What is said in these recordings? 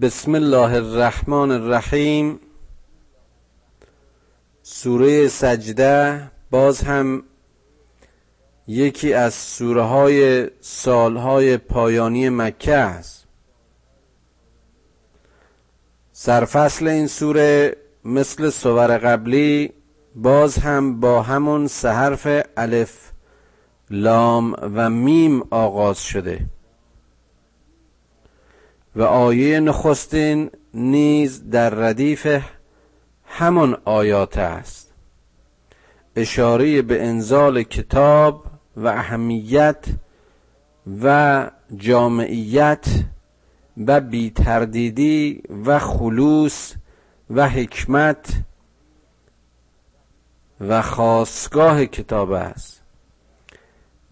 بسم الله الرحمن الرحیم. سوره سجده باز هم یکی از سوره های سالهای پایانی مکه است. سرفصل این سوره مثل سور قبلی باز هم با همون سه حرف الف لام و میم آغاز شده. و آیه نخستین نیز در ردیف همان آیات است. اشاره به انزال کتاب و اهمیت و جامعیت و بیتردیدی و خلوص و حکمت و خاصگاه کتاب است.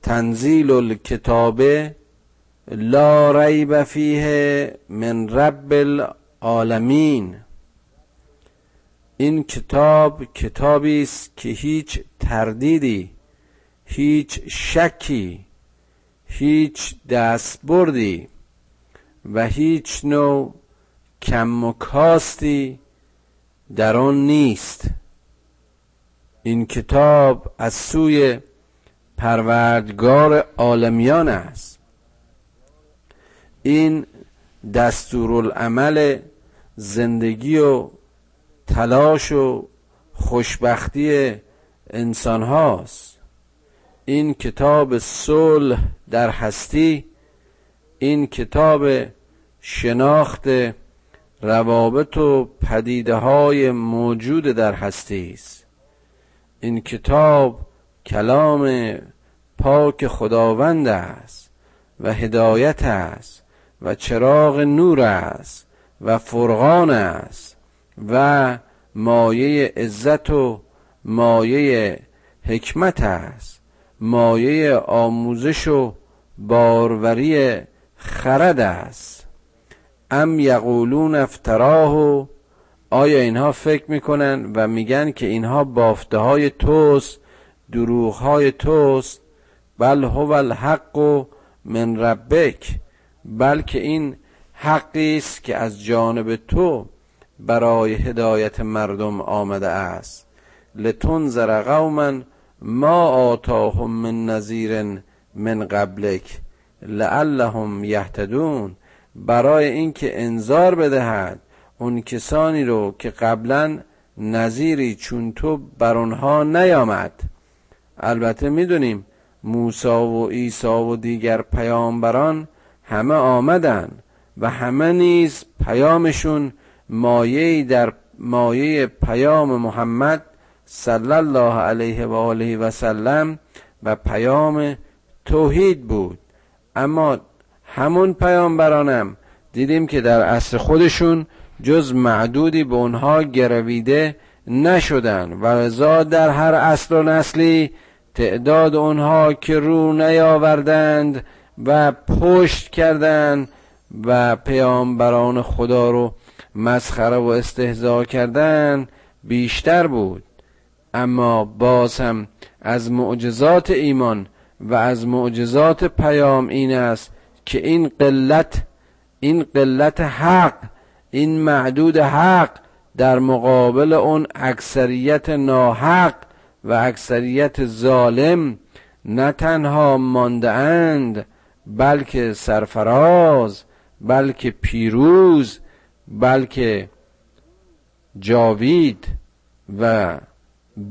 تنزیل الکتاب لا ریب فیه من رب العالمین. این کتاب کتابی است که هیچ تردیدی هیچ شکی هیچ دستبردی و هیچ نوع کم و کاستی در آن نیست. این کتاب از سوی پروردگار عالمیان است. این دستورالعمل زندگی و تلاش و خوشبختی انسان هاست این کتاب صلح در هستی این کتاب شناخت روابط و پدیده های موجود در هستی است این کتاب کلام پاک خداوند است و هدایت است. و چراغ نور است و فرقان است و مایه عزت و مایه حکمت است. مایه آموزش و باروری خرد است. ام یقولون افتراه آیا اینها فکر می‌کنن و میگن که اینها بافته های توست دروغ های توست؟ بل هو الحق من ربک. بلکه این حقی است که از جانب تو برای هدایت مردم آمده است. لتنذر قوما ما آتاهم من نظیر من قبلک لعلهم یهتدون. برای اینکه انذار بدهد اون کسانی رو که قبلا نظیری چون تو بر آنها نیامد. البته می‌دونیم موسی و عیسی و دیگر پیامبران همه آمدن و همه نیز پیامشون مایه در مایه پیام محمد صلی الله علیه و آله و سلم و پیام توحید بود. اما همون پیامبرانم دیدیم که در عصر خودشون جز معدودی به اونها گرویده نشدن و رضا در هر اصل و نسلی تعداد اونها که رو نیاوردند و پشت کردند و پیامبران خدا رو مسخره و استهزا کردن بیشتر بود. اما باز هم از معجزات ایمان و از معجزات پیام این است که این قلت این قلت حق این معدود حق در مقابل اون اکثریت ناحق و اکثریت ظالم نه تنها مانده اند بلکه سرفراز بلکه پیروز بلکه جاوید و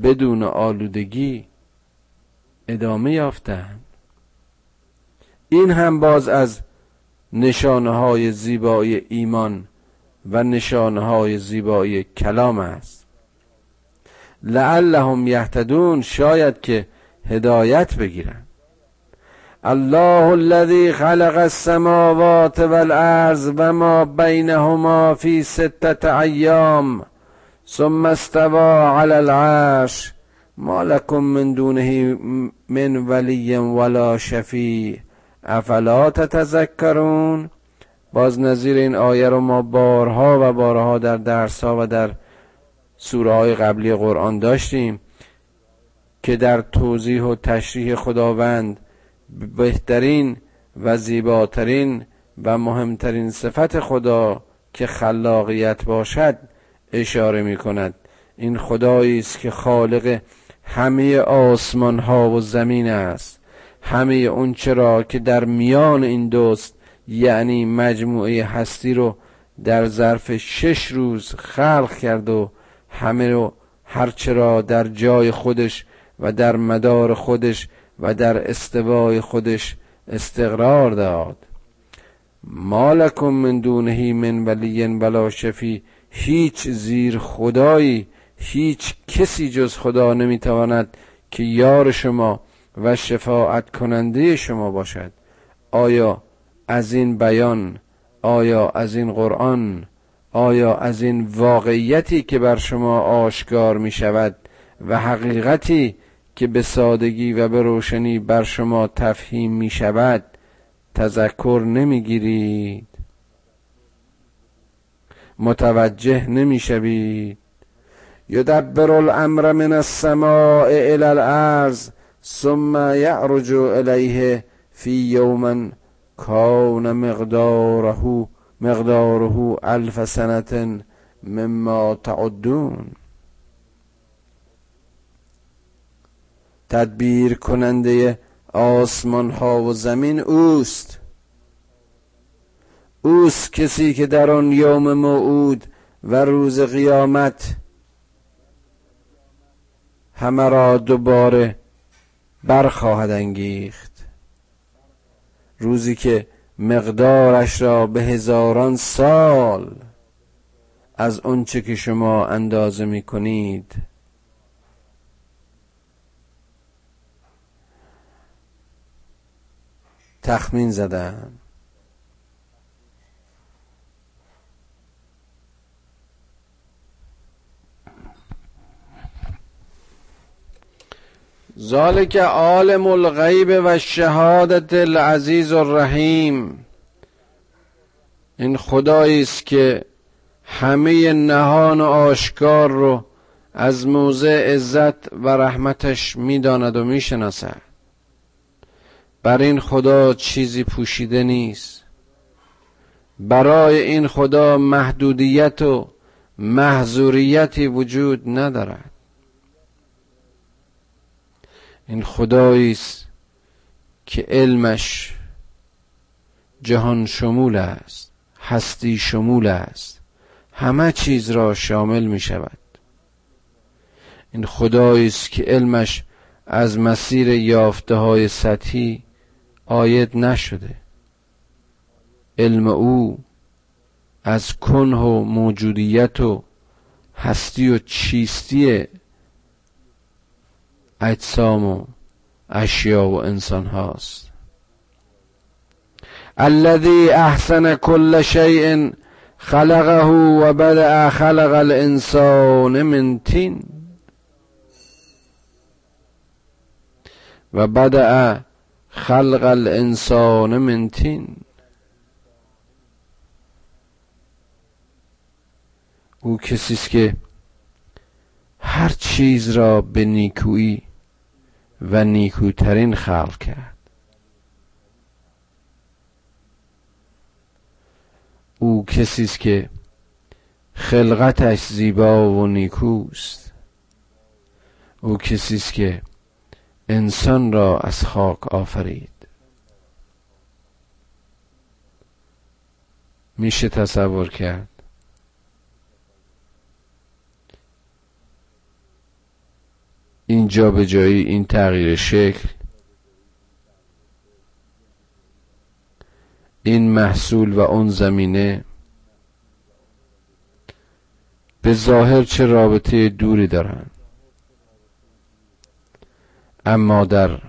بدون آلودگی ادامه یافتند. این هم باز از نشانه های زیبایی ایمان و نشانه های زیبایی کلام است. لعلهم یهتدون شاید که هدایت بگیرند. الله الذي خلق السماوات والارض و ما بینهما فی ستة ایام ثم استوى على العرش. ما لكم من دونه من ولی ولا شفیع افلا تتذکرون باز نظیر این آیه رو ما بارها و بارها در درس ها و در سوره های قبلی قرآن داشتیم که در توضیح و تشریح خداوند بهترین و زیباترین و مهمترین صفت خدا که خلاقیت باشد اشاره می کند. این خدایی است که خالق همه آسمان ها و زمین است. همه اون چرا که در میان این دوست یعنی مجموعه هستی رو در ظرف شش روز خلق کرد و همه رو هرچه را در جای خودش و در مدار خودش و در استوای خودش استقرار داد. مالکم من دونه من ولی ولا شفی هیچ زیر خدایی هیچ کسی جز خدا نمی‌تواند که یار شما و شفاعت کننده شما باشد. آیا از این بیان آیا از این قرآن آیا از این واقعیتی که بر شما آشکار می شود و حقیقتی که به سادگی و به روشنی بر شما تفهیم می شود تذکر نمی گیرید متوجه نمی شوید یدبر الامر من السماء الى الارض ثم یعرج الیه فی یوم کان مقداره مقداره الف سنة مما تعدون. تدبیر کننده آسمان ها و زمین اوست. اوست کسی که در آن یوم موعود و روز قیامت همه را دوباره برخواهد انگیخت. روزی که مقدارش را به هزاران سال از آنچه که شما اندازه می کنید تخمین زدن. ذالک عالم الغیب و شهادت العزیز الرحیم. این خدایی است که همه نهان و آشکار رو از موضع عزت و رحمتش می‌داند و می‌شناسد. بر این خدا چیزی پوشیده نیست. برای این خدا محدودیت و محضوریتی وجود ندارد. این خدایی است که علمش جهان شمول است هستی شمول است. همه چیز را شامل می شود. این خدایی است که علمش از مسیر یافته های سطحی آید نشده. علم او از کنه و موجودیت و هستی و چیستی اجسام و اشیا و انسان هاست. الذي احسن كل شيء خلقه و بدأ خلق الانسان من تین و بدأ خلق الانسان من تین. او کسی است که هر چیز را به نیکویی و نیکوترین خلق کرد. او کسی است که خلقتش زیبا و نیکوست. او کسی است که انسان را از خاک آفرید. میشه تصور کرد. این جایی این تغییر شکل این محصول و اون زمینه به ظاهر چه رابطه دوری دارند؟ اما در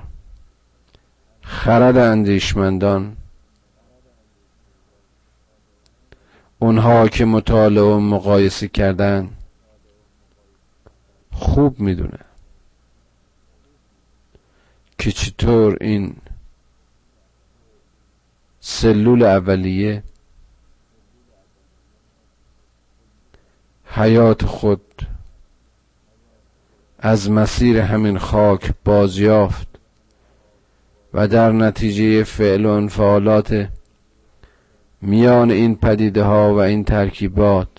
خرد اندیشمندان اونها که مطالعه و مقایسه کردن خوب می‌دونن که چطور این سلول اولیه حیات خود از مسیر همین خاک بازیافت و در نتیجه فعل و انفعالات میان این پدیده ها و این ترکیبات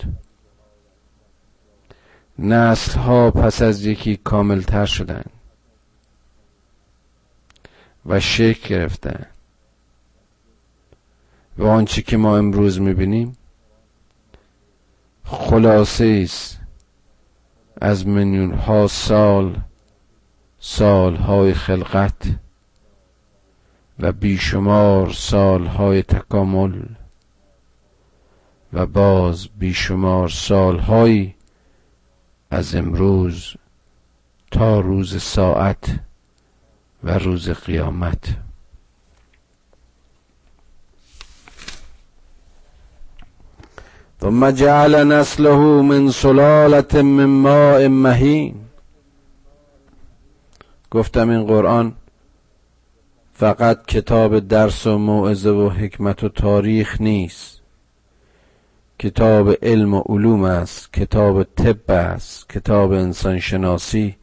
نسل ها پس از یکی کاملتر شدن و شکل گرفتن. و آنچه که ما امروز می‌بینیم خلاصه است. از میلیون ها سال سال های خلقت و بیشمار سال های تکامل و باز بیشمار سال های از امروز تا روز ساعت و روز قیامت. ثم جعل نسله من سلالة من ماء مهین گفتم این قرآن فقط کتاب درس و موعظه و حکمت و تاریخ نیست. کتاب علم و علوم است کتاب طب است کتاب انسان شناسی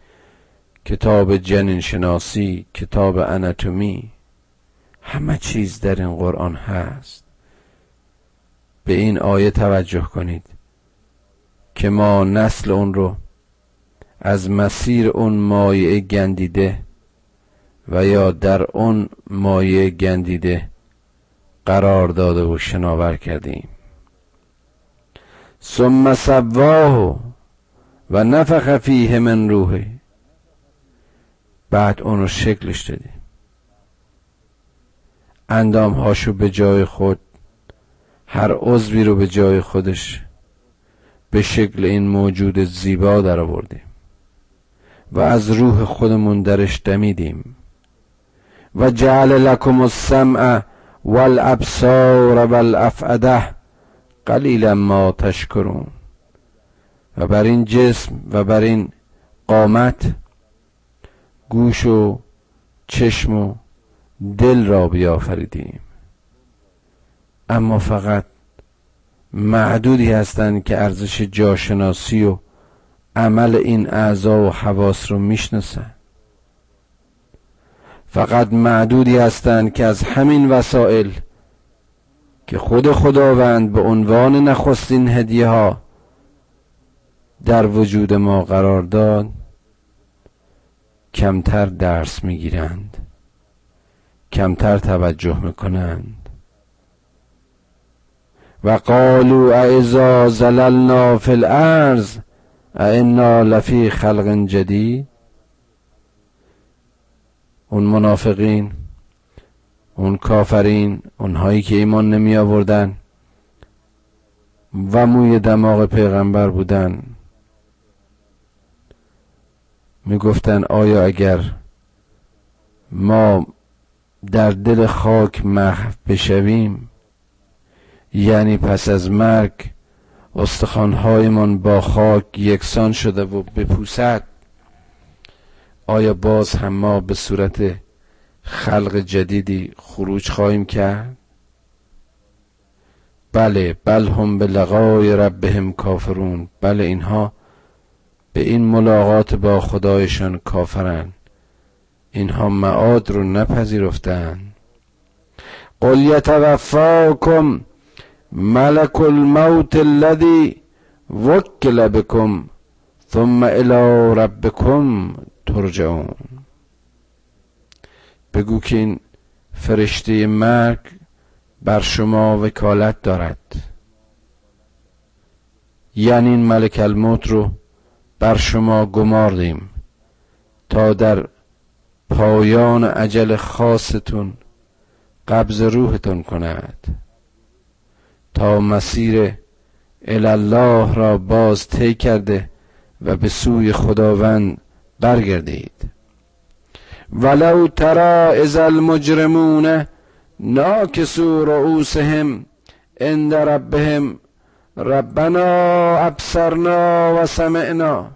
کتاب جنین شناسی کتاب اناتومی. همه چیز در این قرآن هست. به این آیه توجه کنید که ما نسل اون رو از مسیر اون مایه گندیده و یا در اون مایه گندیده قرار داده و شناور کردیم. ثم سواه و نفخ فیه من روحه. بعد اون رو شکلش دادیم. اندام هاشو به جای خود هر عضوی رو به جای خودش به شکل این موجود زیبا در آوردیم و از روح خودمون درش دمیدیم و جعل لکم السمع والابصار والافعده قلیلا ما تشکرون و بر این جسم و بر این قامت گوش و چشم و دل را بیافریدیم. اما فقط معدودی هستند که ارزش جاشناسی و عمل این اعضا و حواس رو می‌شناسن فقط معدودی هستند که از همین وسایل که خود خداوند به عنوان نخستین هدیه ها در وجود ما قرار داد کمتر درس می‌گیرند کمتر توجه می‌کنند. و قالوا اعزا زللنا فی الارض ائنا لفی خلق جدید. اون منافقین اون کافرین اونهایی که ایمان نمی آوردن و موی دماغ پیغمبر بودن. می گفتن آیا اگر ما در دل خاک محو بشویم یعنی پس از مرگ استخوانهایمان با خاک یکسان شده و بپوسد. آیا باز هم ما به صورت خلق جدیدی خروج خواهیم کرد؟ بله بل هم به لقای ربهم کافرون. بله اینها به این ملاقات با خدایشان کافرن اینها معاد رو نپذیرفتن قل یتوفاکم ملک الموت الذی وکل بكم ثم الى ربكم ترجعون. بگو که این فرشته مرگ بر شما وکالت دارد. یعنی این ملک الموت رو بر شما گماردیم تا در پایان عجل خاصتون قبض روحتون کند. تا مسیر الله را باز طی کرده و به سوی خداوند برگردید. ولو ترى اذا المجرمون ناکسو رؤوسهم عند ربهم ربنا ابصرنا و سمعنا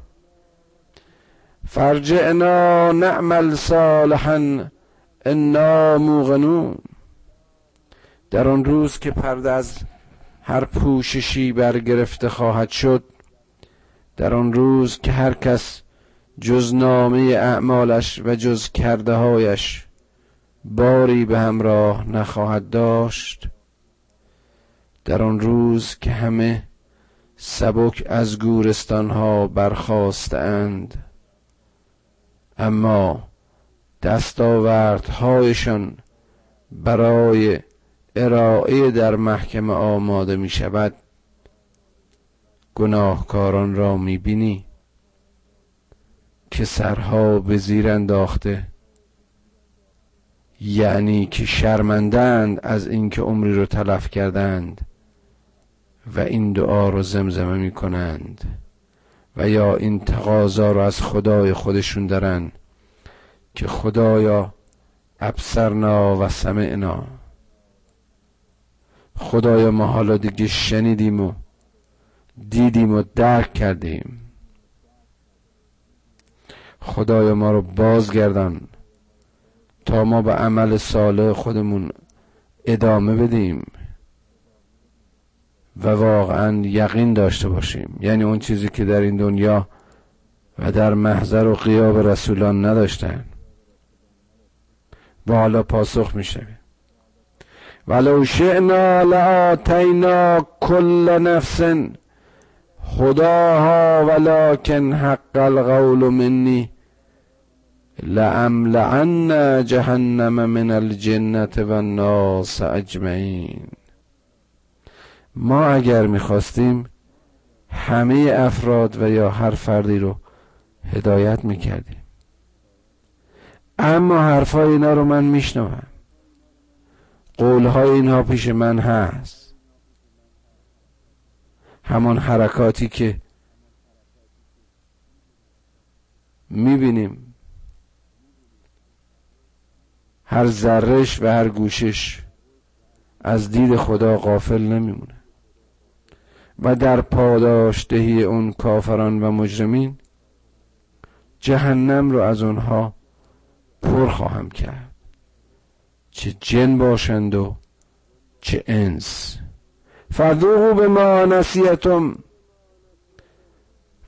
فرجعنا نعمل صالحا انا موقنون. در آن روز که پرده از هر پوششی برگرفته خواهد شد در آن روز که هر کس جز نامه اعمالش و جز کرده هایش باری به همراه نخواهد داشت در آن روز که همه سبک از گورستان ها برخواستند اما دستاوردهایشان برای ارائه در محکمه آماده می شود. گناهکاران را می بینی که سرها به زیر انداخته. یعنی که شرمندند از اینکه عمری رو تلف کردند و این دعا رو زمزمه می کنند و یا این تقاضا رو از خدای خودشون دارن که خدایا ابسرنا و سمعنا. خدایا ما حالا دیگه شنیدیم و دیدیم و درک کردیم. خدایا ما رو بازگردان تا ما به عمل صالح خودمون ادامه بدیم و واقعا یقین داشته باشیم. یعنی اون چیزی که در این دنیا و در محضر و قیاب رسولان نداشتن. و حالا پاسخ میشه ولو شئنا لآتینا کل نفس هداها ولكن حق القول منی. لأملعن جهنم من الجنة والناس اجمعین. ما اگر می‌خواستیم همه افراد و یا هر فردی رو هدایت می‌کردیم. اما حرفای اینا رو من میشنوم. قولهای اینها پیش من هست. همان حرکاتی که می‌بینیم. هر ذرش و هر گوشش از دید خدا غافل نمیمونه. و در پاداش دهی اون کافران و مجرمین جهنم رو از اونها پر خواهم کرد. چه جن باشند و چه انس. فذوقوا به ما نسیتم.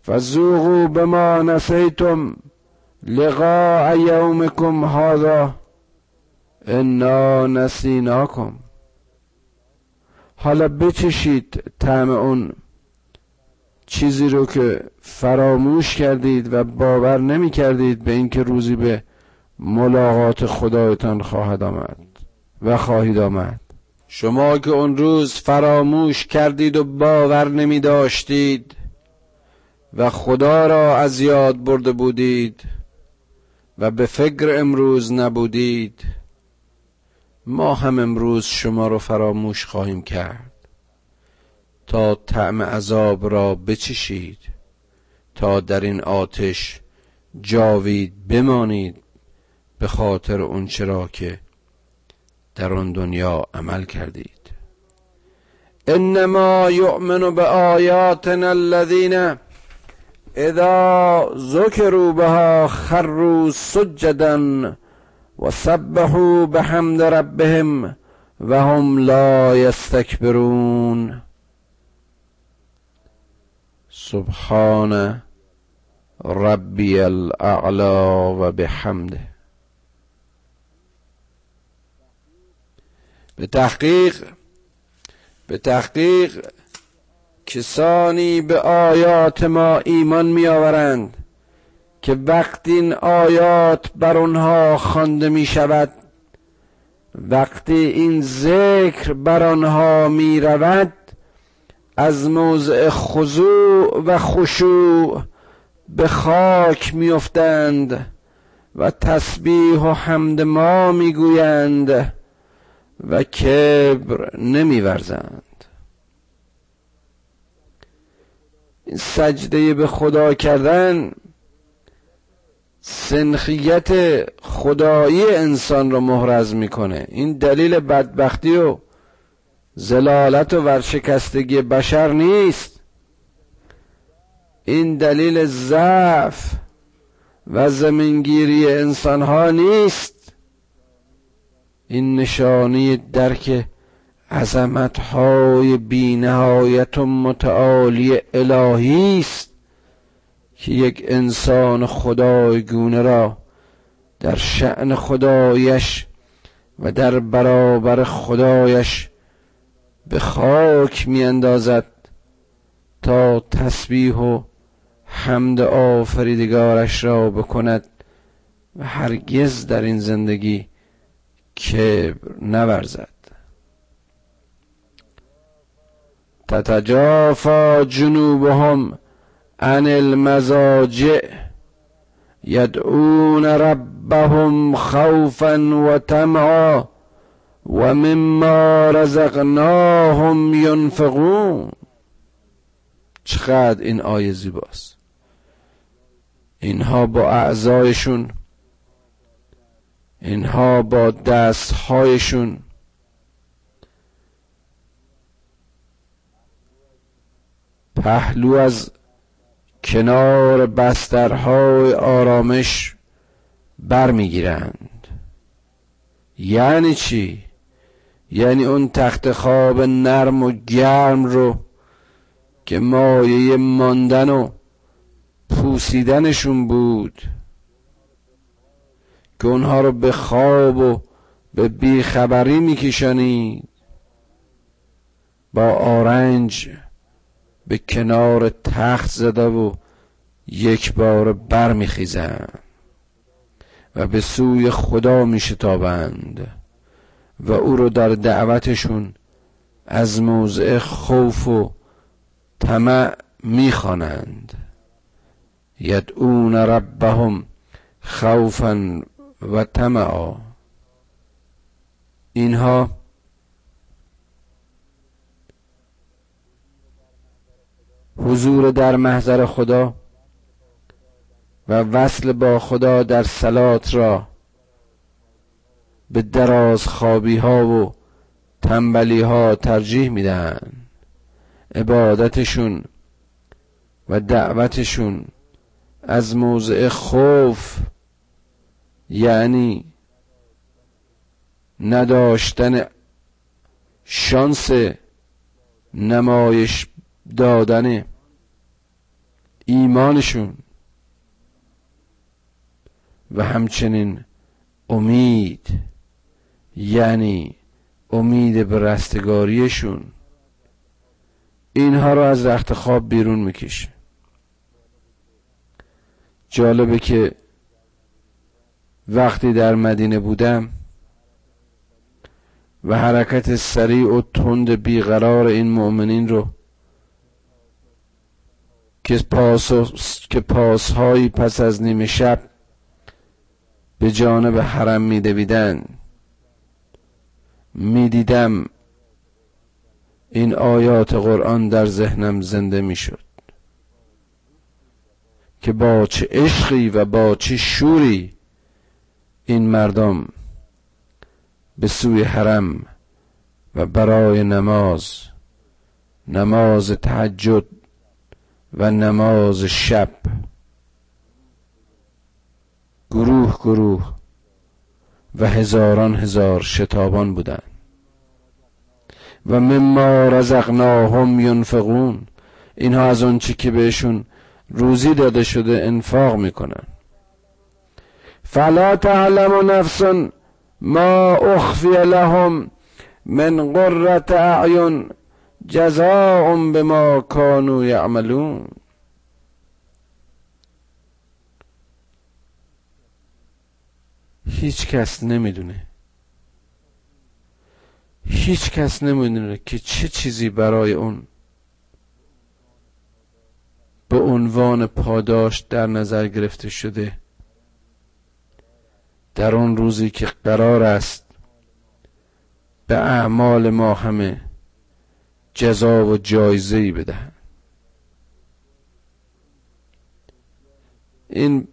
فذوقوا به ما نسیتم لقاء یومکم هذا. انا نسیناکم. حالا بچشید طعم اون چیزی رو که فراموش کردید و باور نمی کردید به اینکه روزی به ملاقات خدایتان خواهد آمد و خواهید آمد. شما که اون روز فراموش کردید و باور نمی داشتید و خدا را از یاد برده بودید و به فکر امروز نبودید ما هم امروز شما رو فراموش خواهیم کرد. تا طعم عذاب را بچشید تا در این آتش جاوید بمانید. به خاطر اون چرا که در آن دنیا عمل کردید. انما یؤمن به آیاتنا الذین اذا ذکروا بها خروا سجدا و بحمد ربهم و هم لا یستکبرون. سبحان ربی الاعلا و به تحقیق به تحقیق کسانی به آیات ما ایمان می آورند که وقتی این آیات بر آنها خوانده می شود وقتی این ذکر بر آنها می رود از موضع خضوع و خشوع به خاک میافتند و تسبیح و حمد ما می‌گویند. و کبر نمیورزند. این سجده به خدا کردن سنخیت خدایی انسان رو محرز می‌کنه. این دلیل بدبختی و زلالت و ورشکستگی بشر نیست. این دلیل ضعف و زمینگیری انسان ها نیست. این نشانی درک عظمت های بینهایت و متعالی الهی است که یک انسان خدایگونه را در شعن خدایش و در برابر خدایش به خاک میاندازد تا تسبیح و حمد آفریدگارش را بکند و هرگز در این زندگی کبر نورزد. تتجافا جنوبهم عن المزاجع یدعون ربهم خوفا و طمعا و مما رزقناهم ینفقون. چقدر این آیه زیباست. اینها با اعضایشون اینها با دستهایشون پهلو از کنار بسترهای آرامش برمیگیرند یعنی چی؟ یعنی اون تخت خواب نرم و گرم رو که مایه ماندن و پوسیدنشون بود که اونها رو به خواب و به بیخبری میکشانید با آرنج به کنار تخت زده و یک بار بر و به سوی خدا میشتابند و او رو در دعوتشون از موضع خوف و طمع می‌خوانند. یدعون ربهم خوفا و طمعا. اینها حضور در محضر خدا و وصل با خدا در سلات را به دراز خوابی ها و تنبلی ها ترجیح میدن عبادتشون و دعوتشون از موضع خوف یعنی نداشتن شانس نمایش دادن ایمانشون و همچنین امید یعنی امید به رستگاریشون اینها رو از رخت خواب بیرون می‌کشه. جالبه که وقتی در مدینه بودم و حرکت سریع و تند بیقرار این مؤمنین رو که پاس که پاسهایی پس از نیمه شب به جانب حرم میدویدن می‌دیدم این آیات قرآن در ذهنم زنده می‌شد که با چه عشقی و با چه شوری این مردم به سوی حرم و برای نماز نماز تهجد و نماز شب. گروه گروه و هزاران هزار شتابان بودند. و مما رزقناهم ینفقون. اینها از چی که بهشون روزی داده شده انفاق می‌کنن فلا تعلم نفس ما اخفی لهم من قرة اعین جزاء بما كانوا یعملون هیچ کس نمی‌دونه. هیچ کس نمی‌دونه که چه چیزی برای اون به عنوان پاداش در نظر گرفته شده. در اون روزی که قرار است به اعمال ما همه جزا و جایزه ای این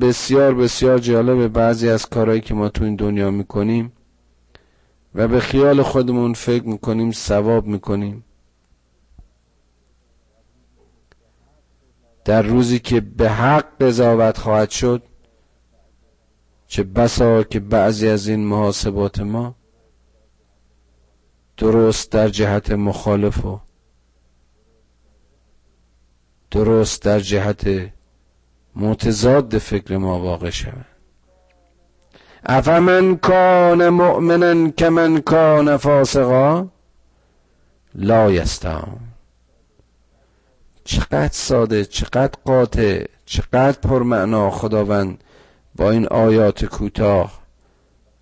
بسیار بسیار جالبه. بعضی از کارهایی که ما تو این دنیا می‌کنیم و به خیال خودمون فکر می‌کنیم ثواب می‌کنیم. در روزی که به حق قضاوت خواهد شد چه بسا که بعضی از این محاسبات ما درست در جهت مخالف و درست در جهت متضاد فکر ما واقع شود افمن کان مؤمنا کمن کان فاسقا لا یستان چقدر ساده چقدر قاطع چقدر پرمعنا خداوند با این آیات کوتاه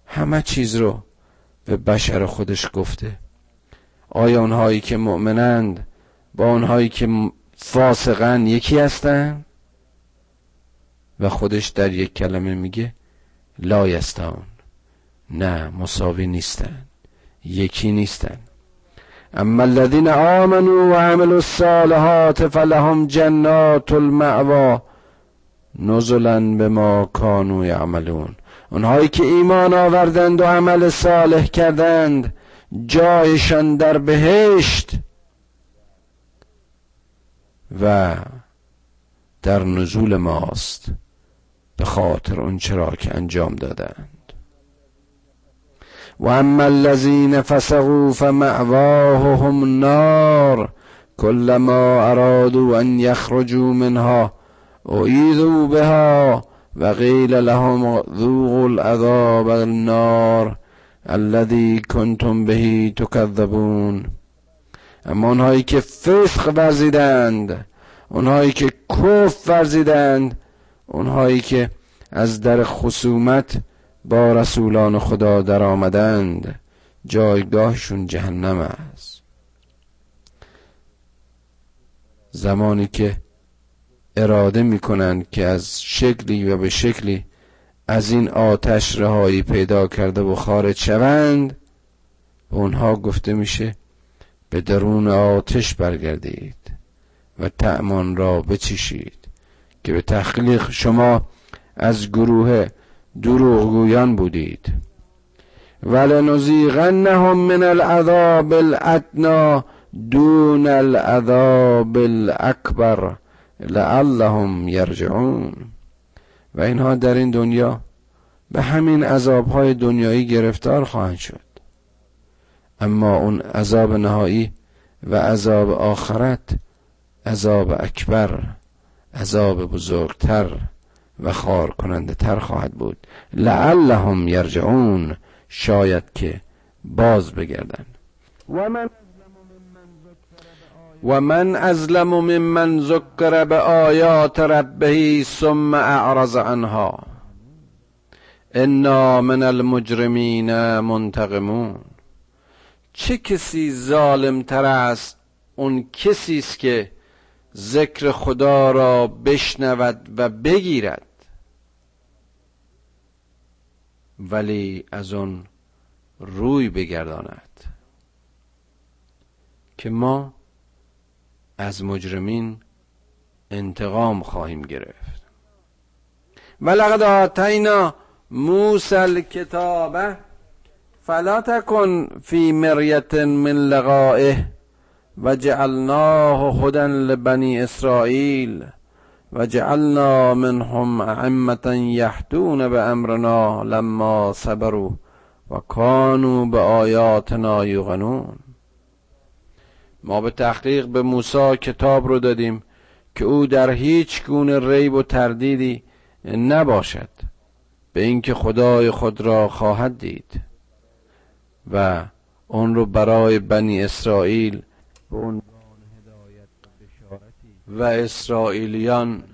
همه چیز رو به بشر خودش گفته. آیا اونهایی که مؤمنند با اونهایی که فاسقن یکی هستن و خودش در یک کلمه میگه لایستان نه مساوی نیستن یکی نیستن اما الذين آمنوا وعملوا الصالحات فلهم جنات المعوا نزلا ما کانوا یعملون. اونهایی که ایمان آوردند و عمل صالح کردند جایشان در بهشت و در نزول ماست به خاطر اون چرا که انجام دادند. و اما الذین فسقوا فمأواهم النار كلما ارادوا ان یخرجوا منها اعیذوا بها و قیل لهم ذوقوا العذاب النار الذي کنتم به تکذبون اما اونهایی که فسق ورزیدند اونهایی که کف ورزیدند اونهایی که از در خصومت با رسولان خدا در آمدند جایگاهشون جهنم است. زمانی که اراده می‌کنند که از شکلی و به شکلی از این آتش رهایی پیدا کرده و خارج شوند به اونها گفته میشه به درون آتش برگردید و تعمان را بچشید که به تخلیق شما از گروه دروغگویان بودید. ولنزیغنهم من العذاب الادنا دون العذاب الاکبر. لعلهم یرجعون. و اینها در این دنیا به همین عذابهای دنیایی گرفتار خواهند شد. اما اون عذاب نهایی و عذاب آخرت عذاب اکبر عذاب بزرگتر و خار کننده تر خواهد بود. لعلهم یرجعون. شاید که باز بگردن. و من و من ازلم ممن ذکر به آیات ربه ثم اعرض عنها انا من المجرمین منتقمون چه کسی ظالم تر است؟ اون کسی است که ذکر خدا را بشنود و بگیرد. ولی از اون روی بگرداند. که ما از مجرمین انتقام خواهیم گرفت. ولقد آتینا موسی الکتاب فلا تکن فی مریت من لقائه و جعلناه هدى لبنی اسرائیل و جعلنا منهم ائمه یهدون به امرنا لما صبروا و کانوا به آیاتنا یوقنون. ما به تحقیق به موسی کتاب رو دادیم که او در هیچ گونه ریب و تردیدی نباشد به اینکه خدای خود را خواهد دید و اون رو برای بنی اسرائیل به عنوان و اسرائیلیان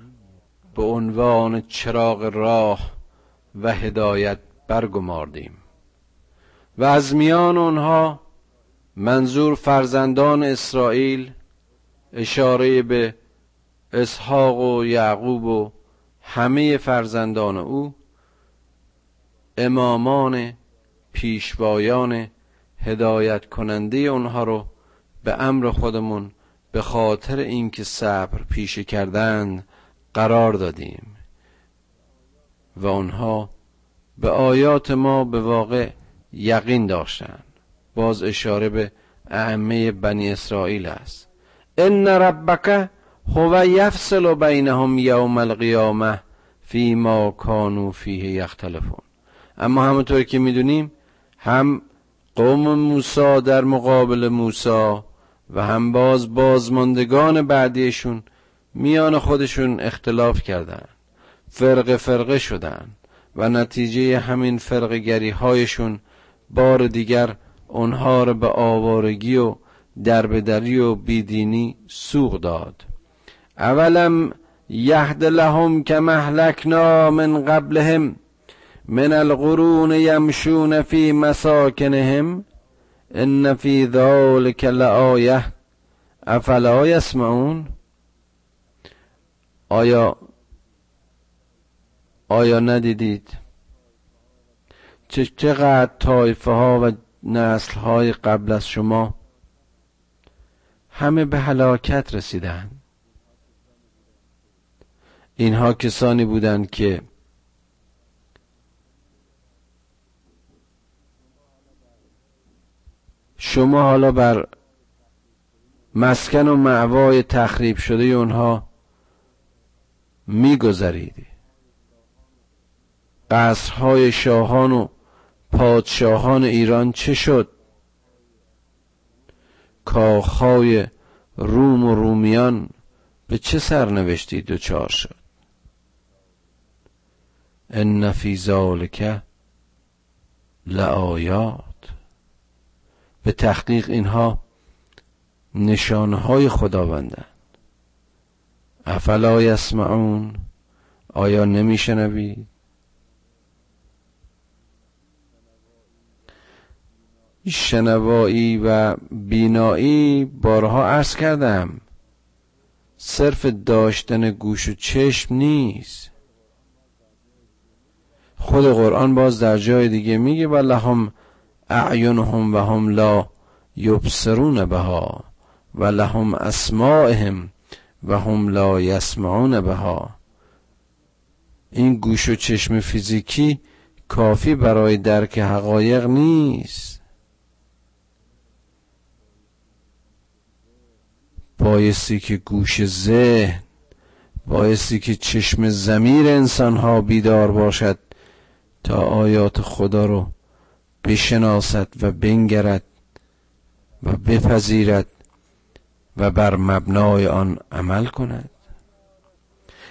به عنوان چراغ راه و هدایت برگماردیم. و از میان آنها منظور فرزندان اسرائیل اشاره به اسحاق و یعقوب و همه فرزندان او امامان پیشوایان هدایت کننده اونها رو به امر خودمون به خاطر اینکه صبر پیشه کردن قرار دادیم و آنها به آیات ما به واقع یقین داشتند. باز اشاره به اعمه بنی اسرائیل است. ان ربک هو یفصل بینهم یوم القیامه فیما کانوا فیه یختلفون. اما همونطور که می‌دونیم هم قوم موسی در مقابل موسی و هم باز بازماندگان بعدیشون میان خودشون اختلاف کردن فرق فرقه شدن و نتیجه همین فرق گری هایشون بار دیگر اونها رو به آوارگی و دربدری و بیدینی سوق داد. اولم یهد لهم که مهلکنا من قبلهم من القرون یمشون فی مساکنهم ان فی ذلک لآیه. افلا یسمعون؟ آیا آیا ندیدید؟ چه چقدر طایفه ها و نسل های قبل از شما همه به هلاکت رسیدند اینها کسانی بودند که شما حالا بر مسکن و معوای تخریب شده اونها میگذرید. قصرهای شاهان و پادشاهان ایران چه شد؟ کاخهای روم و رومیان به چه سرنوشتی دچار شد؟ ان فی ذالک لآیات. به تحقیق اینها نشانه های خداوندند. افلا یسمعون؟ آیا نمیشنوید؟ شنوایی و بینایی بارها عرض کردم. صرف داشتن گوش و چشم نیست. خود قرآن باز در جای دیگه میگه و لهم اعینهم و هم لا یبصرون بها و لهم اسماعهم و هم لا یسمعون بها. این گوش و چشم فیزیکی کافی برای درک حقایق نیست. بایستی که گوش ذهن بایستی که چشم زمیر انسان ها بیدار باشد تا آیات خدا رو بشناسد و بنگرد و بپذیرد و بر مبنای آن عمل کند.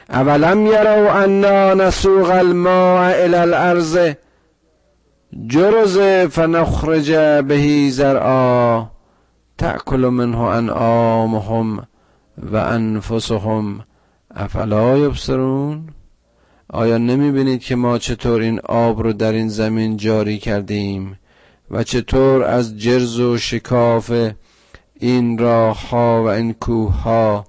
اولم یرو انا نسوق الماء الى الارض جرز فنخرج بهی زرعا. تأکل منه انعامهم و انفسهم افلا یبصرون؟ آیا نمی بینید که ما چطور این آب رو در این زمین جاری کردیم و چطور از جرز و شکاف این راه ها و این کوه ها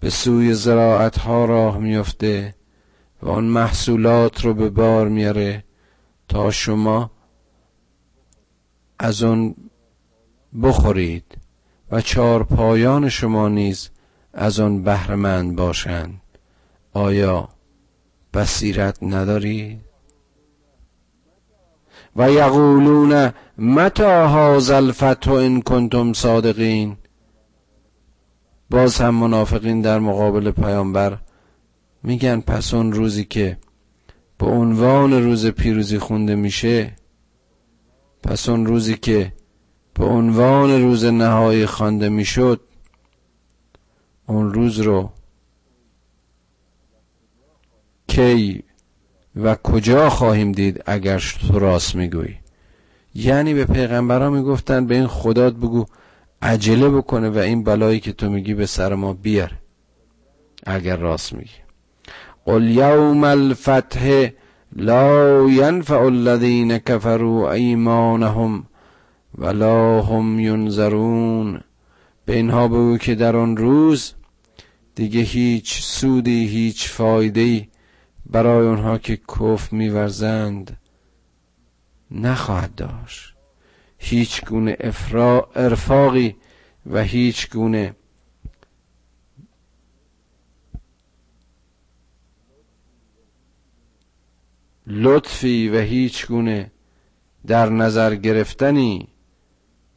به سوی زراعت ها راه میفته و آن محصولات رو به بار میاره تا شما از آن بخورید؟ و چهار پایان شما نیز از آن بهرمند باشند. آیا بصیرت نداری؟ و یقولون متا هذا الفتح ان کنتم صادقین؟ باز هم منافقین در مقابل پیامبر میگن پس اون روزی که به عنوان روز پیروزی خونده میشه پس اون روزی که به عنوان روز نهایی خوانده می‌شد اون روز رو کی و کجا خواهیم دید اگر تو راست می‌گویی؟ یعنی به پیغمبران می‌گفتن به این خدات بگو عجله بکنه و این بلایی که تو میگی به سر ما بیار اگر راست میگی. قل یوم الفتح لا ینفع الذین کفروا ایمانهم. ولا هم ینظرون. به اینها بگو که در آن روز دیگه هیچ سودی هیچ فایده برای اونها که کف میورزند نخواهد داشت. هیچ گونه ارفاقی و هیچ گونه لطفی و هیچ گونه در نظر گرفتنی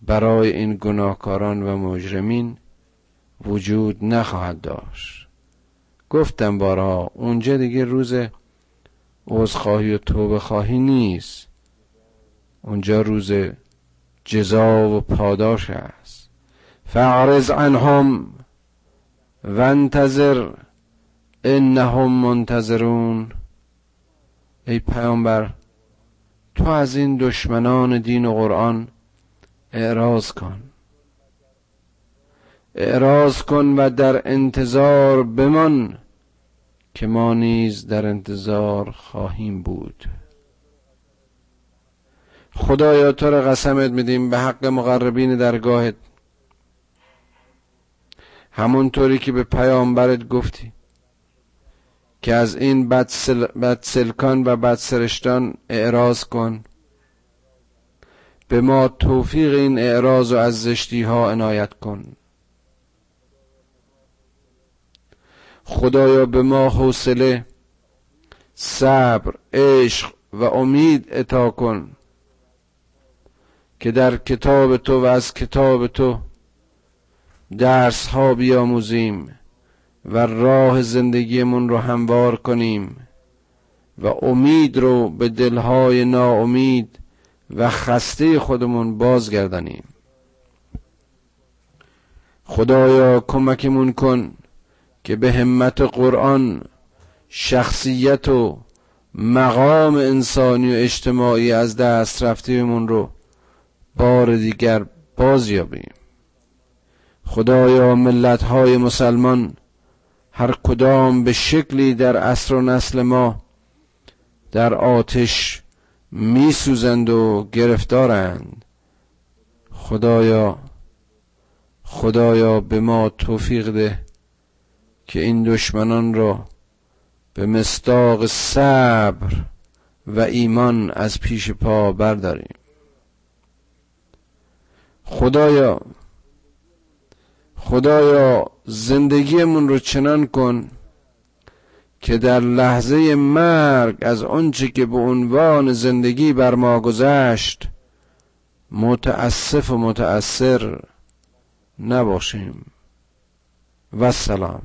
برای این گناهکاران و مجرمین وجود نخواهد داشت. گفتم بارها اونجا دیگه روز عذرخواهی و توبه خواهی نیست. اونجا روز جزا و پاداش است. فعرض عنهم وانتظر انهم منتظرون. ای پیامبر تو از این دشمنان دین و قرآن اعراض کن. اعراض کن و در انتظار بمان که ما نیز در انتظار خواهیم بود. خدایا تو را قسمت میدیم به حق مقربین درگاهت. همونطوری که به پیامبرت گفتی که از این بدسل... بدسلکان و بدسرشتان اعراض کن. به ما توفیق این اعراض و از زشتی ها عنایت کن. خدایا به ما حوصله صبر عشق و امید عطا کن که در کتاب تو و از کتاب تو درس ها بیاموزیم و راه زندگیمون رو هموار کنیم و امید رو به دلهای ناامید و خسته خودمون بازگردانیم. خدایا کمکمون کن که به همت قرآن شخصیت و مقام انسانی و اجتماعی از دست رفتهمون رو بار دیگر بازیابیم. خدایا ملت های مسلمان هر کدام به شکلی در عصر و نسل ما در آتش میسوزند و گرفتارند. خدایا خدایا به ما توفیق ده که این دشمنان را به مستاق صبر و ایمان از پیش پا برداریم. خدایا خدایا زندگیمون رو چنان کن که در لحظه مرگ از آنچه که به عنوان زندگی بر ما گذشت متاسف و متأثر نباشیم. و سلام.